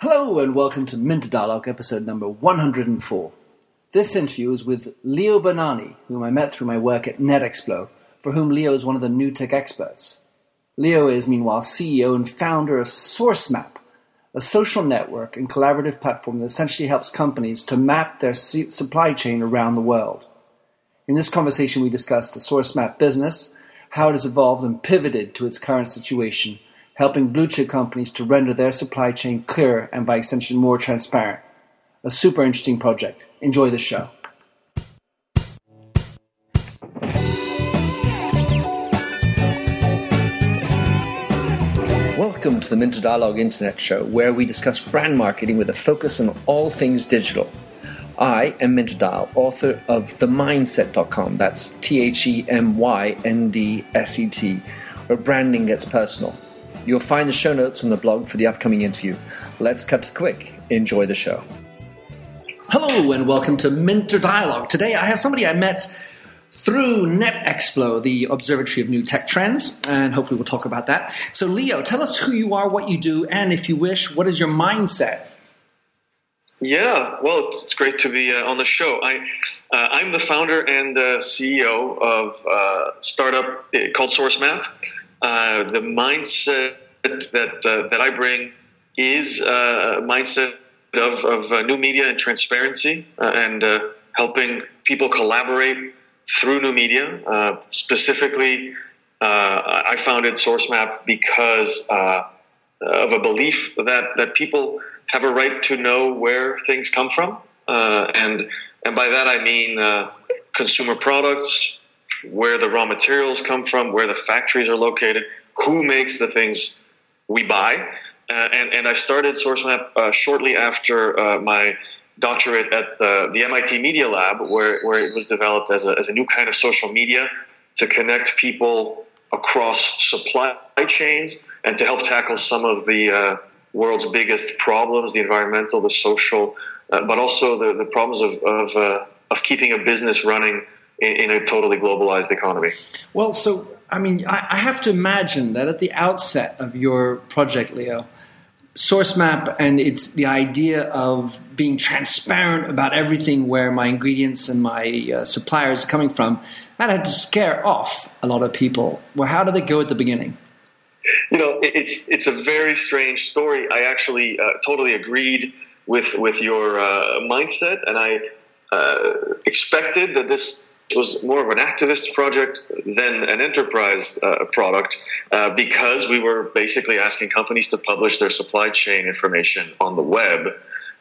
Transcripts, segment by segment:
Hello and welcome to Minter Dialogue episode number 104. This interview is with Leo Bonanni, whom I met through my work at NetExplo, for whom Leo is one of the new tech experts. Leo is, meanwhile, CEO and founder of SourceMap, a social network and collaborative platform that essentially helps companies to map their supply chain around the world. In this conversation, we discuss the SourceMap business, how it has evolved and pivoted to its current situation, helping blue chip companies to render their supply chain clearer and by extension more transparent. A super interesting project. Enjoy the show. Welcome to the Minter Dialogue Internet Show, where we discuss brand marketing with a focus on all things digital. I am Minter Dial, author of TheMyndset.com. That's T H E M Y N D S E T, where branding gets personal. You'll find the show notes on the blog for the upcoming interview. Let's cut to quick. Enjoy the show. Hello and welcome to Minter Dialogue. Today I have somebody I met through NetExplo, the Observatory of New Tech Trends, and hopefully we'll talk about that. So, Leo, tell us who you are, what you do, and if you wish, what is your mindset? Yeah, well, it's great to be uh, on the show. I, uh, I'm the founder and uh, CEO of a startup uh, called SourceMap. Uh, the mindset that uh, that I bring is a mindset of, of uh, new media and transparency uh, and helping people collaborate through new media. specifically, I founded SourceMap because of a belief that that people have a right to know where things come from, and and by that I mean consumer products, where the raw materials come from, where the factories are located, who makes the things we buy. Uh, and, and I started SourceMap uh, shortly after uh, my doctorate at the, the MIT Media Lab, where, where it was developed as a, as a new kind of social media to connect people across supply chains and to help tackle some of the uh, world's biggest problems the environmental, the social, uh, but also the, the problems of, of, uh, of keeping a business running in, in, a totally globalized economy. Well, so I mean, I, I, have to imagine that at the outset of your project, Leo, SourceMap and it's the idea of being transparent about everything where my ingredients and my uh, suppliers are coming from, that had to scare off a lot of people. Well, how did it go at the beginning? You know, it's it's a very strange story. I actually uh, totally agreed with with your uh, mindset, and I uh, expected that this was more of an activist project than an enterprise uh, product uh, because we were basically asking companies to publish their supply chain information on the web.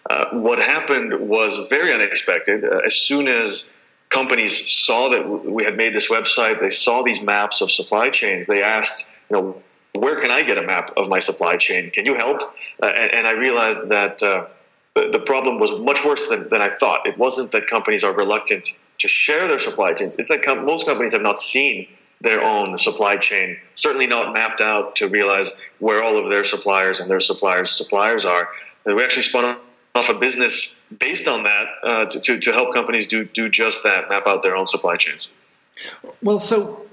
Uh, what happened was very unexpected. Uh, as soon as companies saw that we had made this website, they saw these maps of supply chains. They asked, you know, where can I get a map of my supply chain? Can you help? Uh, and, and, I realized that uh, the problem was much worse than, than I thought. It wasn't that companies are reluctant to share their supply chains. is that com- most companies have not seen their own supply chain, certainly not mapped out to realize where all of their suppliers and their suppliers' suppliers are. And we actually spun off a business based on that uh, to, to, to help companies do, do just that, map out their own supply chains. Well, so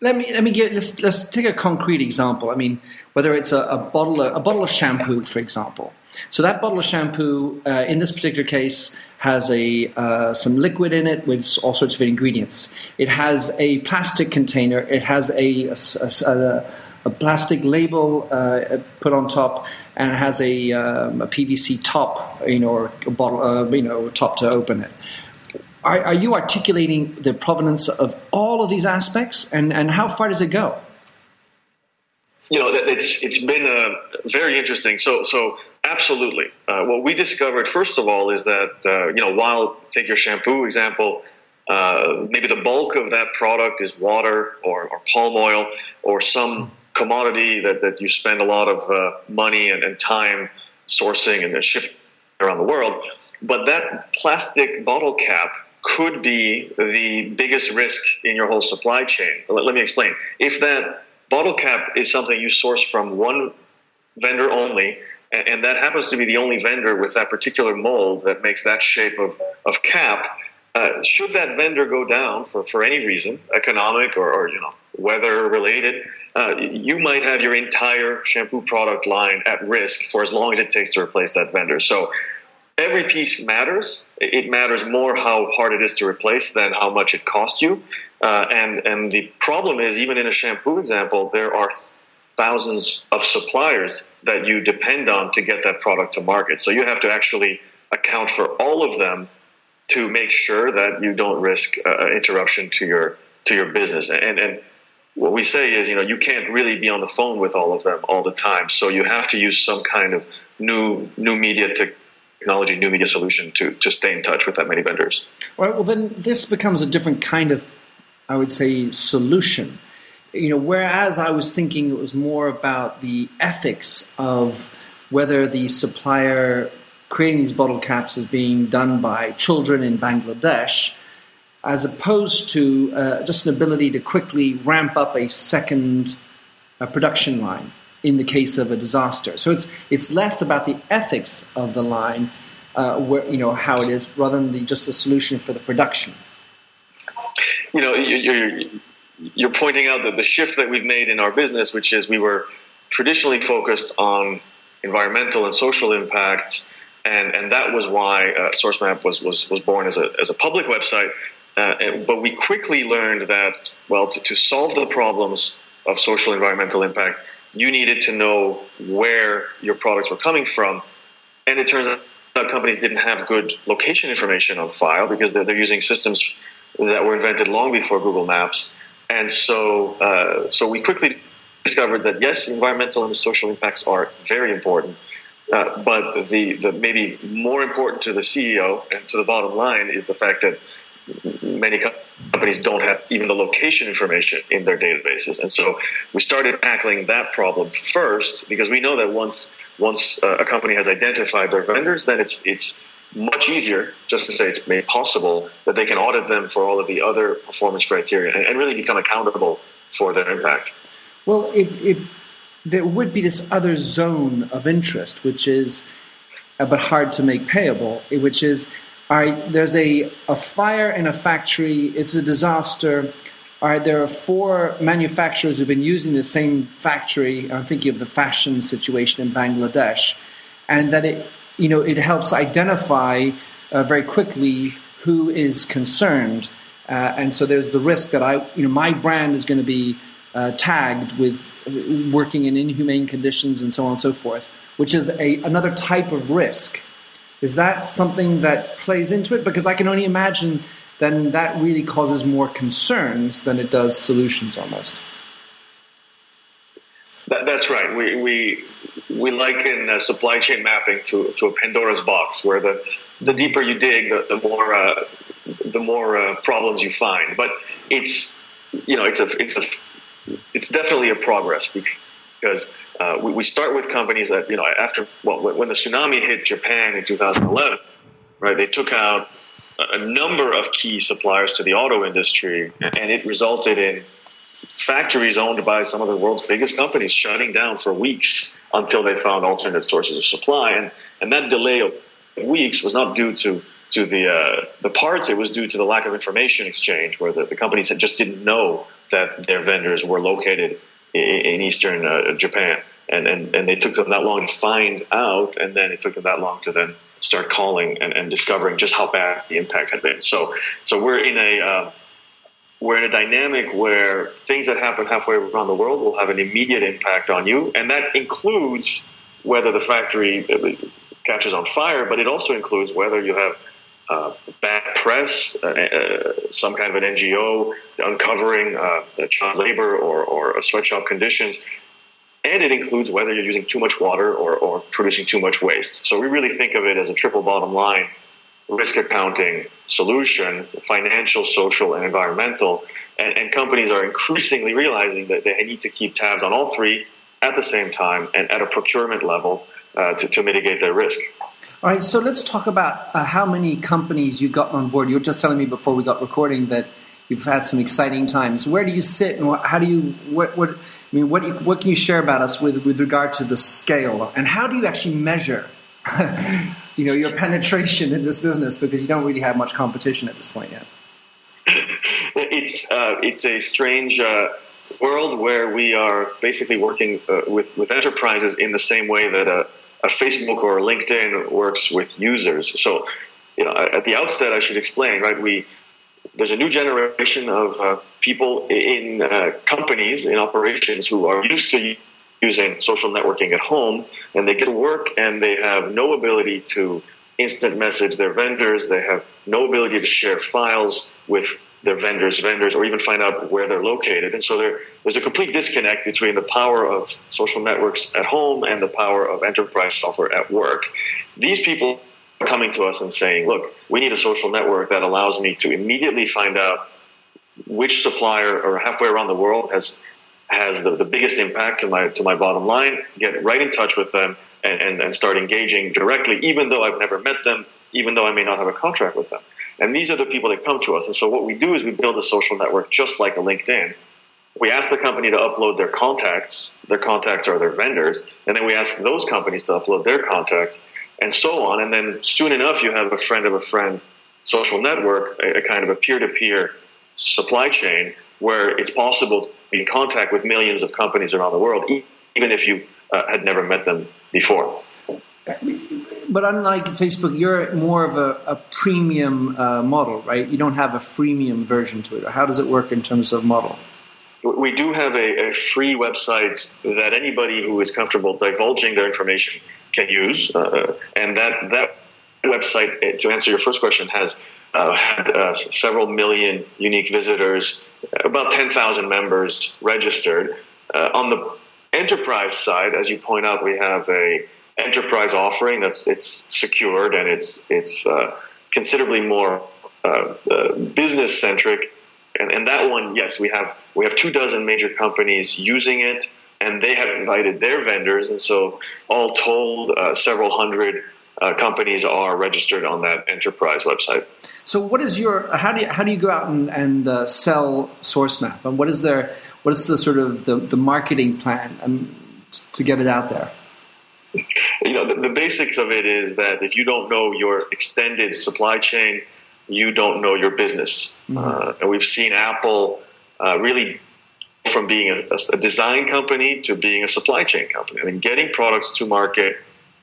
let me let me get let's let's take a concrete example. I mean, whether it's a, a bottle of, a bottle of shampoo, for example. So that bottle of shampoo, uh, in this particular case, has a uh, some liquid in it with all sorts of ingredients. It has a plastic container. It has a, a, a, a plastic label uh, put on top, and it has a, um, a PVC top, you know, or a bottle, uh, you know, top to open it. Are, are you articulating the provenance of all of these aspects, and, and how far does it go? You know, it's it's been uh, very interesting. So so Absolutely. Uh, what we discovered, first of all, is that, uh, you know, while take your shampoo example, uh, maybe the bulk of that product is water or, or palm oil or some commodity that, that you spend a lot of uh, money and, and, time sourcing and then shipping around the world. But that plastic bottle cap could be the biggest risk in your whole supply chain. Let, let me explain. If that bottle cap is something you source from one vendor only, and, and, that happens to be the only vendor with that particular mold that makes that shape of, of cap, Uh, should that vendor go down for, for any reason, economic or, or you know weather related, uh, you might have your entire shampoo product line at risk for as long as it takes to replace that vendor. So every piece matters. It matters more how hard it is to replace than how much it costs you. Uh, and and the problem is, even in a shampoo example, there are thousands of suppliers that you depend on to get that product to market. So you have to actually account for all of them to make sure that you don't risk uh, interruption to your to your business. And and what we say is, you know, you can't really be on the phone with all of them all the time. So you have to use some kind of new new media technology, new media solution to to stay in touch with that many vendors. All right. Well, then this becomes a different kind of, I would say, solution. You know, whereas I was thinking it was more about the ethics of whether the supplier creating these bottle caps is being done by children in Bangladesh, as opposed to uh, just an ability to quickly ramp up a second uh, production line in the case of a disaster. So it's it's less about the ethics of the line, uh, where you know how it is, rather than the, just the solution for the production. You know, you're you're pointing out that the shift that we've made in our business, which is we were traditionally focused on environmental and social impacts and and that was why uh, SourceMap was was was born as a as a public website. Uh, and, but we quickly learned that well, to, to solve the problems of social environmental impact, you needed to know where your products were coming from, and it turns out companies didn't have good location information on file because they're, they're using systems that were invented long before Google Maps, and so uh, so we quickly discovered that yes, environmental and social impacts are very important, uh, but the, the maybe more important to the CEO and to the bottom line is the fact that many companies don't have even the location information in their databases. And so we started tackling that problem first because we know that once once uh, a company has identified their vendors, then it's it's much easier just to say it's made possible that they can audit them for all of the other performance criteria and, and really become accountable for their impact. Well, it, it there would be this other zone of interest, which is, uh, but hard to make payable, which is, all right, there's a, a fire in a factory, it's a disaster. All right, there are four manufacturers who've been using the same factory. I'm thinking of the fashion situation in Bangladesh, and that it, you know, it helps identify uh, very quickly who is concerned. Uh, and so there's the risk that I, you know, my brand is going to be uh, tagged with working in inhumane conditions and so on and so forth, which is a, another type of risk. Is that something that plays into it? Because I can only imagine then that really causes more concerns than it does solutions almost. That, that's right. We, we, we liken uh, supply chain mapping to, to a Pandora's box, where the, the deeper you dig, the, the more, uh, the more uh, problems you find. But it's, you know, it's a, it's a it's definitely a progress because uh, we, we, start with companies that you know after well when the tsunami hit Japan in 2011, right? They took out a number of key suppliers to the auto industry, and it resulted in factories owned by some of the world's biggest companies shutting down for weeks until they found alternate sources of supply. And and that delay of weeks was not due to to the uh, the parts; it was due to the lack of information exchange, where the, the companies had just didn't know that their vendors were located in, in eastern uh, Japan, and, and and they took them that long to find out, and then it took them that long to then start calling and, and discovering just how bad the impact had been. So so we're in a uh, we're in a dynamic where things that happen halfway around the world will have an immediate impact on you, and that includes whether the factory uh, catches on fire, but it also includes whether you have uh, bad press, uh, uh, some kind of an NGO uncovering uh, child labor or, or sweatshop conditions. And it includes whether you're using too much water or, or producing too much waste. So we really think of it as a triple bottom line risk accounting solution financial, social, and environmental. And, and companies are increasingly realizing that they need to keep tabs on all three at the same time and at a procurement level uh, to, to mitigate their risk. All right, so let's talk about uh, how many companies you've got on board. You were just telling me before we got recording that you've had some exciting times. Where do you sit, and how do you what what I mean? What what can you share about us with with regard to the scale, and how do you actually measure you know your penetration in this business because you don't really have much competition at this point yet. it's uh, it's a strange uh, world where we are basically working uh, with with enterprises in the same way that a, Facebook or a LinkedIn works with users. So, you know, at the outset, I should explain, right? We there's a new generation of uh, people in uh, companies in operations who are used to using social networking at home, and they get to work and they have no ability to instant message their vendors. They have no ability to share files with their vendors' vendors or even find out where they're located. And so there, there's a complete disconnect between the power of social networks at home and the power of enterprise software at work. These people are coming to us and saying, look, we need a social network that allows me to immediately find out which supplier or halfway around the world has has the, the biggest impact to my to my bottom line, get right in touch with them and, and, and start engaging directly, even though I've never met them, even though I may not have a contract with them. And these are the people that come to us. And so what we do is we build a social network just like a LinkedIn. We ask the company to upload their contacts. Their contacts are their vendors. And then we ask those companies to upload their contacts and so on. And then soon enough, you have a friend of a friend social network, a, a kind of a peer to peer supply chain where it's possible to be in contact with millions of companies around the world, even if you uh, had never met them before. But unlike Facebook, you're more of a, a premium uh, model, right? You don't have a freemium version to it. How does it work in terms of model? We do have a, a free website that anybody who is comfortable divulging their information can use, uh, and that that website, uh, to answer your first question, has uh, had uh, several million unique visitors, about 10,000 members registered. Uh, on the enterprise side, as you point out, we have a enterprise offering that's it's secured and it's it's uh, considerably more uh, uh, business centric. And, and that one, yes, we have we have two dozen major companies using it, and they have invited their vendors, and so all told, uh, several hundred uh, companies are registered on that enterprise website. So, what is your how do you, how do you go out and, and uh, sell SourceMap, and what is their what is the sort of the, the marketing plan um, to get it out there? You know, the, the basics of it is that if you don't know your extended supply chain, you don't know your business. Mm-hmm. Uh, and we've seen Apple uh, really from being a, a, design company to being a supply chain company. I mean, getting products to market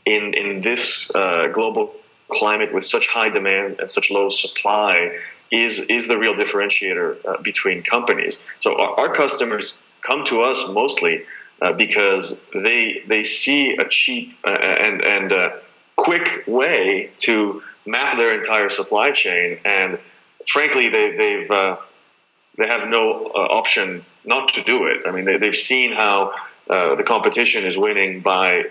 in in this uh, global climate with such high demand and such low supply is is the real differentiator uh, between companies. So our, our, customers come to us mostly uh, because they they see a cheap uh, and and quick way to map their entire supply chain, and frankly, they, they've uh, they have no option not to do it. I mean, they, have seen how the competition is winning by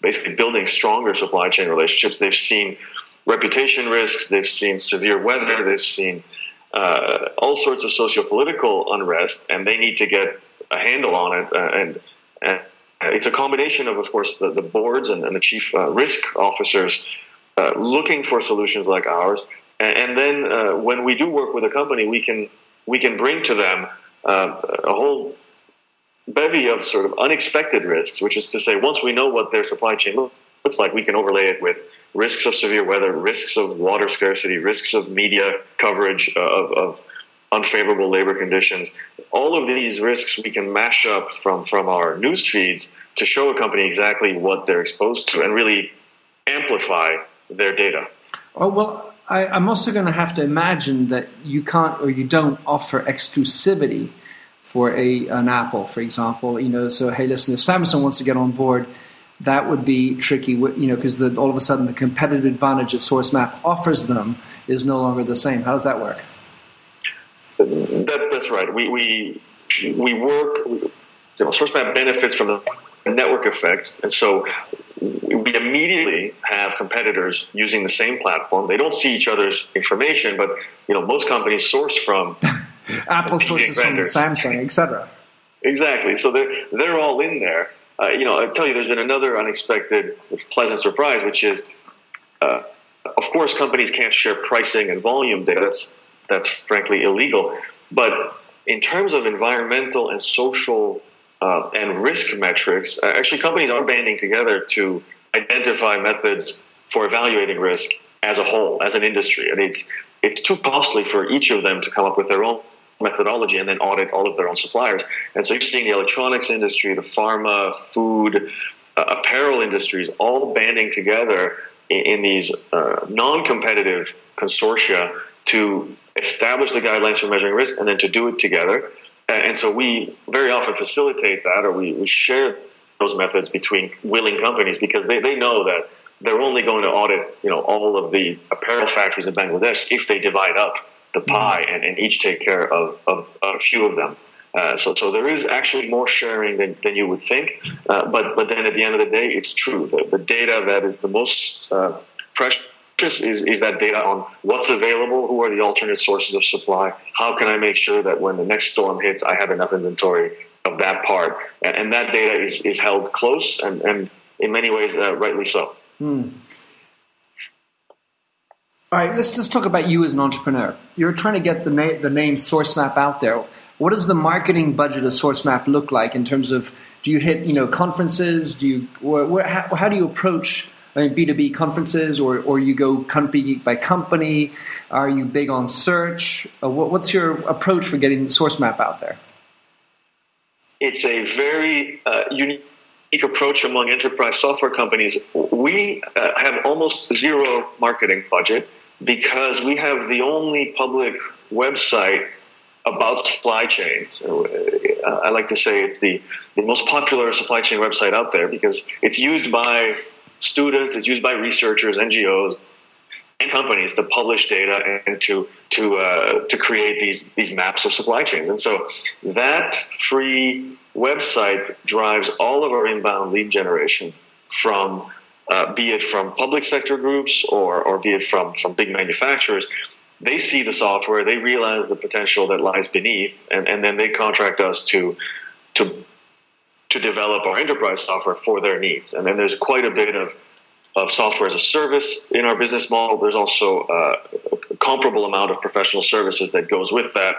basically building stronger supply chain relationships. They've seen reputation risks, they've seen severe weather, they've seen uh, all sorts of socio-political unrest, and they need to get a handle on it. Uh, and, and, it's a combination of, of course, the, the boards and, and the chief uh, risk officers uh, looking for solutions like ours. And, and then uh, when we do work with a company, we can we can bring to them uh, a whole bevy of sort of unexpected risks, which is to say, once we know what their supply chain looks looks like, we can overlay it with risks of severe weather, risks of water scarcity, risks of media coverage uh, of, of unfavorable labor conditions. All of these risks we can mash up from, from our news feeds to show a company exactly what they're exposed to and really amplify their data. Oh, well, I, I'm also going to have to imagine that you can't or you don't offer exclusivity for a an Apple, for example. You know, so hey, listen, if Samsung wants to get on board, that would be tricky, you know, because all of a sudden the competitive advantage that SourceMap offers them is no longer the same. How does that work? That, that's right. We, we, we work, you know, SourceMap benefits from the network effect. And so we immediately have competitors using the same platform. They don't see each other's information, but, you know, most companies source from Apple sources vendors. from Samsung, etc. Exactly. So they're, they're all in there uh, you know, I tell you, there's been another unexpected, pleasant surprise, which is, uh, of course, companies can't share pricing and volume data. That's that's frankly illegal. But in terms of environmental and social uh, and risk metrics, uh, actually, companies are banding together to identify methods for evaluating risk as a whole, as an industry. And it's it's too costly for each of them to come up with their own methodology and then audit all of their own suppliers. And so you're seeing the electronics industry, the pharma, food, uh, apparel industries all banding together in, in these uh, non-competitive consortia to establish the guidelines for measuring risk and then to do it together. And, so we very often facilitate that or we, we share those methods between willing companies because they, they know that they're only going to audit you know all of the apparel factories in Bangladesh if they divide up the pie and, and each take care of, of, a few of them. Uh, so, so there is actually more sharing than, than you would think. Uh, but, but then at the end of the day, it's true. The, the data that is the most uh, precious is, is that data on what's available, who are the alternate sources of supply, how can I make sure that when the next storm hits, I have enough inventory of that part. And, and that data is, is held close and, and in many ways, uh, rightly so. Hmm. All right, let's just talk about you as an entrepreneur. You're trying to get the, na- the name SourceMap out there. What does the marketing budget of SourceMap look like in terms of do you hit you know conferences? Do you or, or how, how, do you approach B2B conferences or, or you go company by company? Are you big on search? Uh, what, what's your approach for getting the SourceMap out there? It's a very uh, unique approach among enterprise software companies, we uh, have almost zero marketing budget because we have the only public website about supply chains. Uh, I like to say it's the, the most popular supply chain website out there because it's used by students, it's used by researchers, NGOs, and companies to publish data and to to uh, to create these these maps of supply chains. And so that free website drives all of our inbound lead generation from uh, be it from public sector groups or, or be it from, from big manufacturers they see the software they realize the potential that lies beneath and, and then they contract us to to to develop our enterprise software for their needs and then there's quite a bit of of software as a service in our business model there's also uh, a comparable amount of professional services that goes with that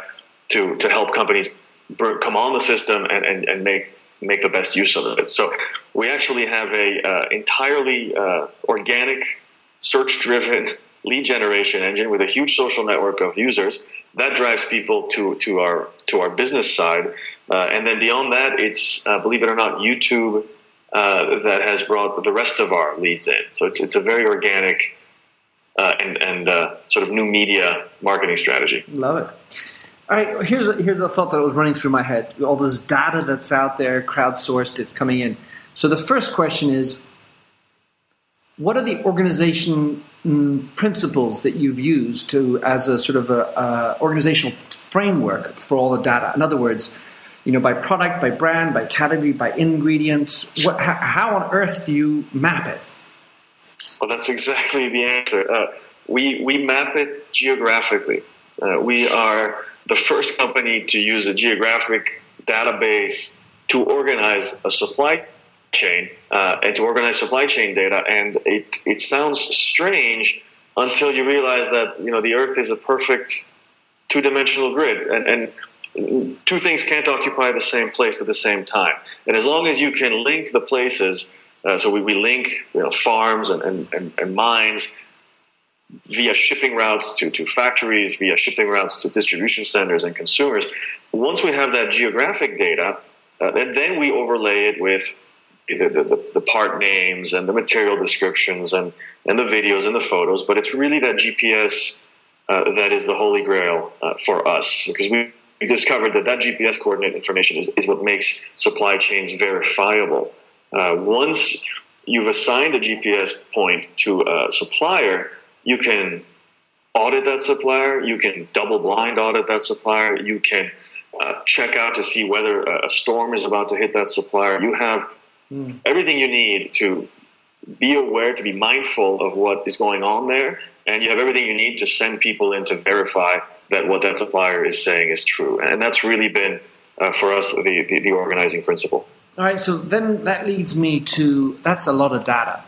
to to help companies come on the system and, and, and make make the best use of it. So we actually have a uh, entirely uh, organic, search-driven lead generation engine with a huge social network of users that drives people to to our to our business side. Uh, and then beyond that, it's uh, believe it or not, YouTube uh, that has brought the rest of our leads in. So it's it's a very organic uh, and and sort of new media marketing strategy. Love it. All right, here's a, here's a thought that was running through my head. All this data that's out there, crowdsourced, is coming in. So the first question is, what are the organization mm, principles that you've used to as a sort of a, a organizational framework for all the data? In other words, you know, by product, by brand, by category, by ingredients. What, how, how on earth do you map it? Well, that's exactly the answer. Uh, we we map it geographically. Uh, we are the first company to use a geographic database to organize a supply chain uh, and to organize supply chain data. And it, it sounds strange until you realize that you know the Earth is a perfect two dimensional grid, and, and two things can't occupy the same place at the same time. And as long as you can link the places, uh, so we, we link you know, farms and, and, and, and mines via shipping routes to, to factories, via shipping routes to distribution centers and consumers. Once we have that geographic data, uh, and then we overlay it with the, the, the, part names and the material descriptions and, and the videos and the photos, but it's really that GPS uh, that is the holy grail uh, for us because we, we discovered that that GPS coordinate information is, is what makes supply chains verifiable. Uh, once you've assigned a GPS point to a supplier, you can audit that supplier, you can double blind audit that supplier, you can uh, check out to see whether a storm is about to hit that supplier. You have mm. everything you need to be aware, to be mindful of what is going on there, and you have everything you need to send people in to verify that what that supplier is saying is true. And that's really been, uh, for us, the, the, the organizing principle. All right, so then that leads me to that's a lot of data.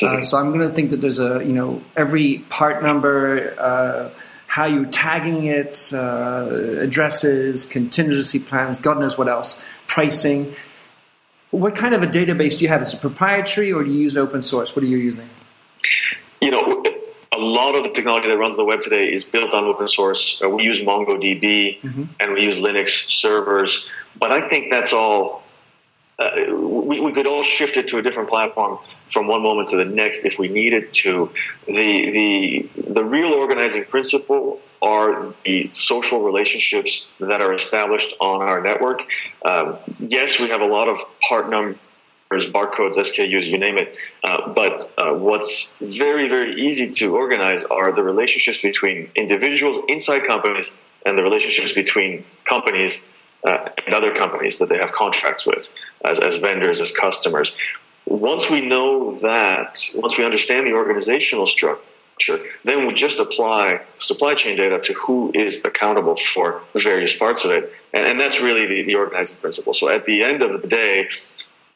Uh, so I'm going to think that there's a you know every part number, uh, how you're tagging it, uh, addresses, contingency plans, God knows what else, pricing. What kind of a database do you have? Is it proprietary or do you use open source? What are you using? you know, a lot of the technology that runs the web today is built on open source. Uh, we use MongoDB mm-hmm. and we use Linux servers, but I think that's all. Uh, we, we could all shift it to a different platform from one moment to the next if we needed to. The the the real organizing principle are the social relationships that are established on our network. Um, yes, we have a lot of part numbers, barcodes, SKUs, you name it. Uh, but uh, what's very, very easy to organize are the relationships between individuals inside companies and the relationships between companies uh, and other companies that they have contracts with as, as vendors, as customers. Once we know that, once we understand the organizational structure, then we just apply supply chain data to who is accountable for the various parts of it. And, and that's really the, the organizing principle. So at the end of the day,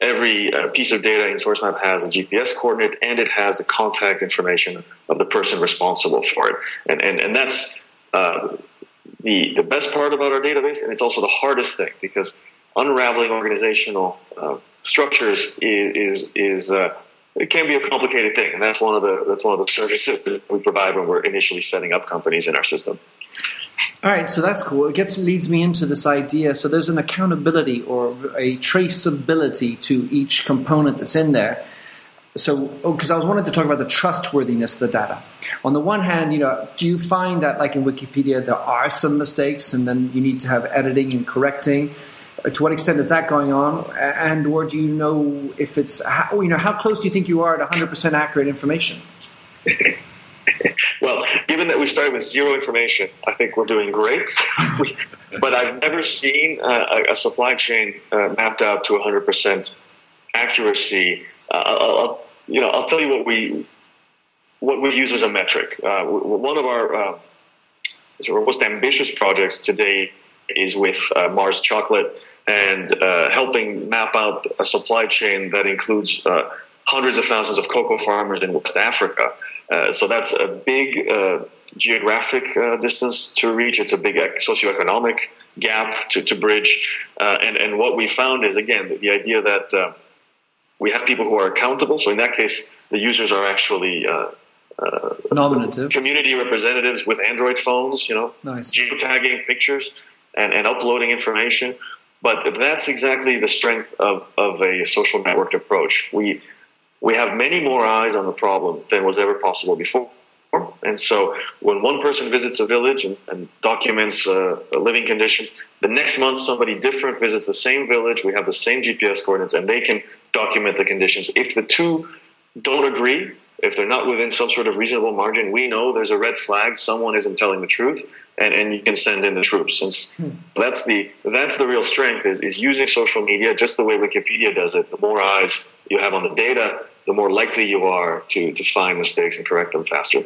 every uh, piece of data in SourceMap has a GPS coordinate and it has the contact information of the person responsible for it. And, and, and that's uh, the, the best part about our database, and it's also the hardest thing because unraveling organizational uh, structures is, is, is uh, it can be a complicated thing, and that's one of the that's one of the services we provide when we're initially setting up companies in our system. All right, so that's cool. It gets leads me into this idea. So there's an accountability or a traceability to each component that's in there. So, because oh, I was wanting to talk about the trustworthiness of the data. On the one hand, you know, do you find that, like in Wikipedia, there are some mistakes, and then you need to have editing and correcting? To what extent is that going on? And or do you know if it's how, you know how close do you think you are to 100% accurate information? well, given that we started with zero information, I think we're doing great. but I've never seen uh, a, supply chain uh, mapped out to 100% accuracy. Uh, I'll, you know, I'll tell you what we what we use as a metric. Uh, one of our uh, most ambitious projects today is with uh, Mars Chocolate and helping map out a supply chain that includes hundreds of thousands of cocoa farmers in West Africa. Uh, so that's a big uh, geographic uh, distance to reach. It's a big socioeconomic gap to, to bridge. Uh, and, and what we found is, again, the idea that uh, we have people who are accountable. So in that case, the users are actually nominative community representatives with Android phones, you know, nice. geotagging pictures and, and uploading information. But that's exactly the strength of, of a social networked approach. We we have many more eyes on the problem than was ever possible before. And so when one person visits a village and, and documents uh, a living condition, the next month somebody different visits the same village, we have the same GPS coordinates, and they can document the conditions. If the two don't agree, if they're not within some sort of reasonable margin, we know there's a red flag, someone isn't telling the truth, and, and you can send in the troops. And hmm. that's the that's the real strength is, is using social media just the way Wikipedia does it. The more eyes you have on the data, the more likely you are to, to find mistakes and correct them faster.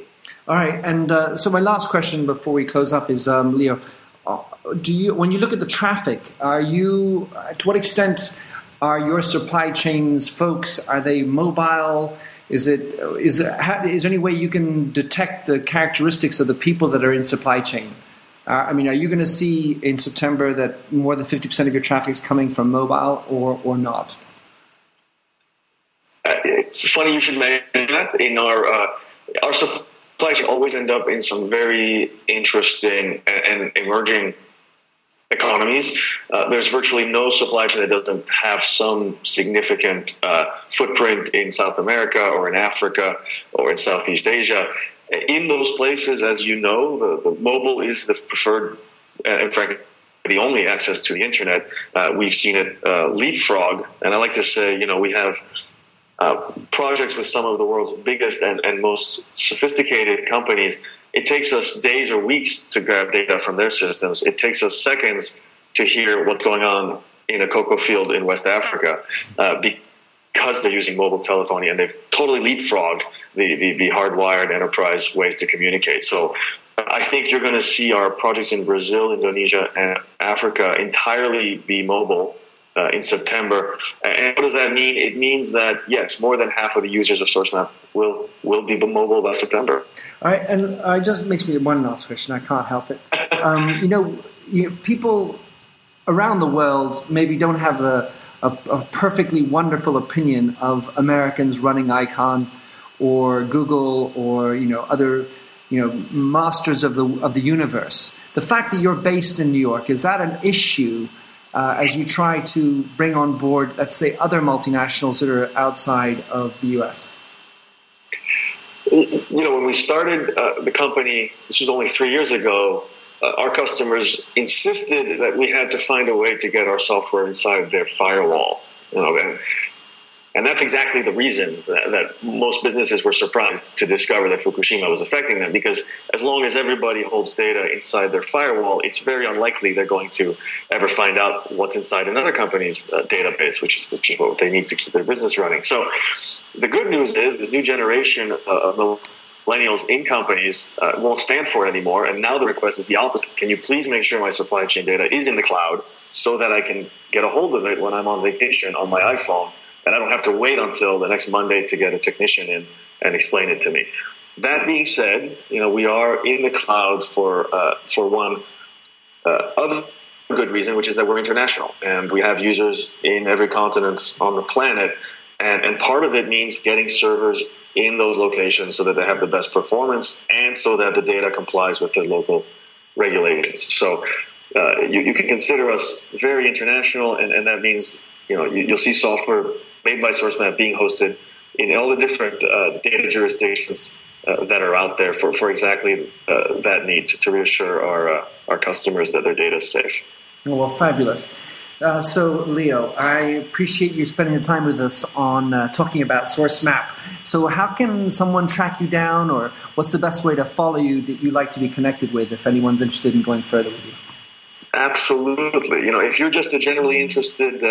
All right, and uh, so my last question before we close up is, um, Leo, uh, do you when you look at the traffic, are you to what extent are your supply chains folks? Are they mobile? Is it is it, is there any way you can detect the characteristics of the people that are in supply chain? Uh, I mean, are you going to see in September that more than fifty percent of your traffic is coming from mobile, or or not? it's funny you should mention that. In our uh, our supply chain always end up in some very interesting and, and emerging economies. Uh, there's virtually no supply chain that doesn't have some significant uh, footprint in South America or in Africa or in Southeast Asia. In those places, as you know, the, the mobile is the preferred, uh, in fact, the only access to the internet. Uh, we've seen it uh, leapfrog, and I like to say, you know, we have uh, projects with some of the world's biggest and, and most sophisticated companies, it takes us days or weeks to grab data from their systems. It takes us seconds to hear what's going on in a cocoa field in West Africa uh, because they're using mobile telephony and they've totally leapfrogged the, the, the hardwired enterprise ways to communicate. So I think you're going to see our projects in Brazil, Indonesia, and Africa entirely be mobile uh, in September. And what does that mean? It means that yes, more than half of the users of SourceMap will will be mobile by September. All right, and uh, it just makes me one last question. I can't help it. Um, you, know, you know, people around the world maybe don't have a, a, a perfectly wonderful opinion of Americans running ICON or Google or you know other you know masters of the of the universe. The fact that you're based in New York is that an issue uh, as you try to bring on board, let's say, other multinationals that are outside of the U.S. You know, when we started uh, the company, this was only three years ago. Uh, our customers insisted that we had to find a way to get our software inside their firewall. You know, and that's exactly the reason that, that, most businesses were surprised to discover that Fukushima was affecting them because as long as everybody holds data inside their firewall, it's very unlikely they're going to ever find out what's inside another company's uh, database, which is, which is what they need to keep their business running. So the good news is this new generation of millennials in companies uh, won't stand for it anymore. And now the request is the opposite. Can you please make sure my supply chain data is in the cloud so that I can get a hold of it when I'm on vacation on my iPhone? And I don't have to wait until the next Monday to get a technician in and explain it to me. That being said, you know we are in the cloud for uh, for one uh, good reason, which is that we're international and we have users in every continent on the planet, and and part of it means getting servers in those locations so that they have the best performance and so that the data complies with the local regulations. So uh, you, you, can consider us very international, and, and that means you know you, will see software made by SourceMap being hosted in all the different uh, data jurisdictions uh, that are out there for, for exactly uh, that need to, to reassure our, uh, our customers that their data is safe. Well, fabulous. Uh, so, Leo, I appreciate you spending the time with us on uh, talking about SourceMap. So, how can someone track you down, or what's the best way to follow you that you like to be connected with if anyone's interested in going further with you? Absolutely. You know, if you're just a generally interested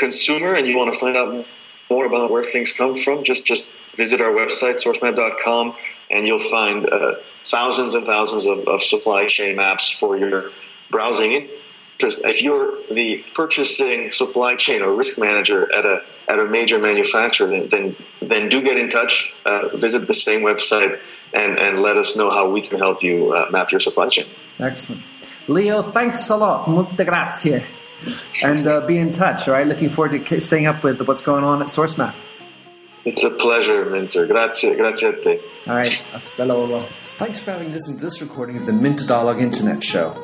consumer and you want to find out more about where things come from, just just visit our website sourcemap.com and you'll find uh, thousands and thousands of, of, supply chain maps for your browsing interest. If you're the purchasing supply chain or risk manager at a at a major manufacturer, then then, then do get in touch. Uh, visit the same website and and let us know how we can help you uh, map your supply chain. Excellent, Leo. Thanks a lot. Molte grazie and uh, be in touch. All right, looking forward to staying up with what's going on at SourceMap. It's a pleasure, Minter. Grazie, grazie a te. All right, hello. Thanks for having listened to this recording of the Minter Dialogue Internet Show.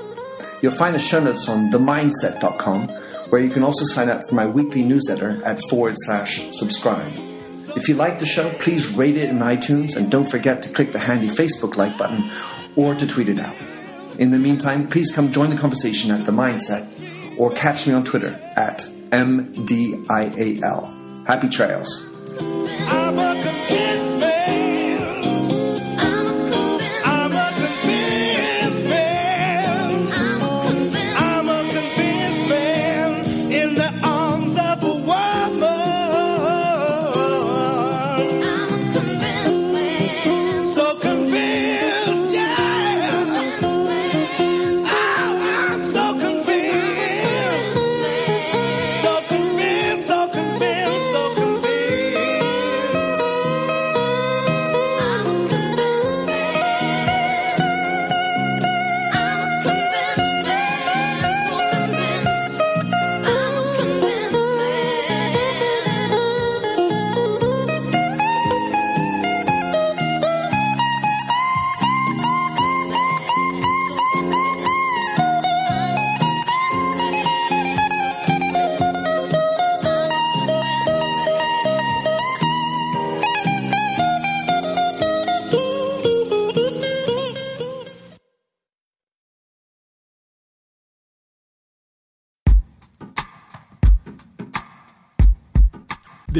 You'll find the show notes on themyndset.com, where you can also sign up for my weekly newsletter at forward slash subscribe. If you like the show, please rate it in iTunes and don't forget to click the handy Facebook like button or to tweet it out. In the meantime, please come join the conversation at The Mindset or catch me on Twitter at MDIAL. Happy trails.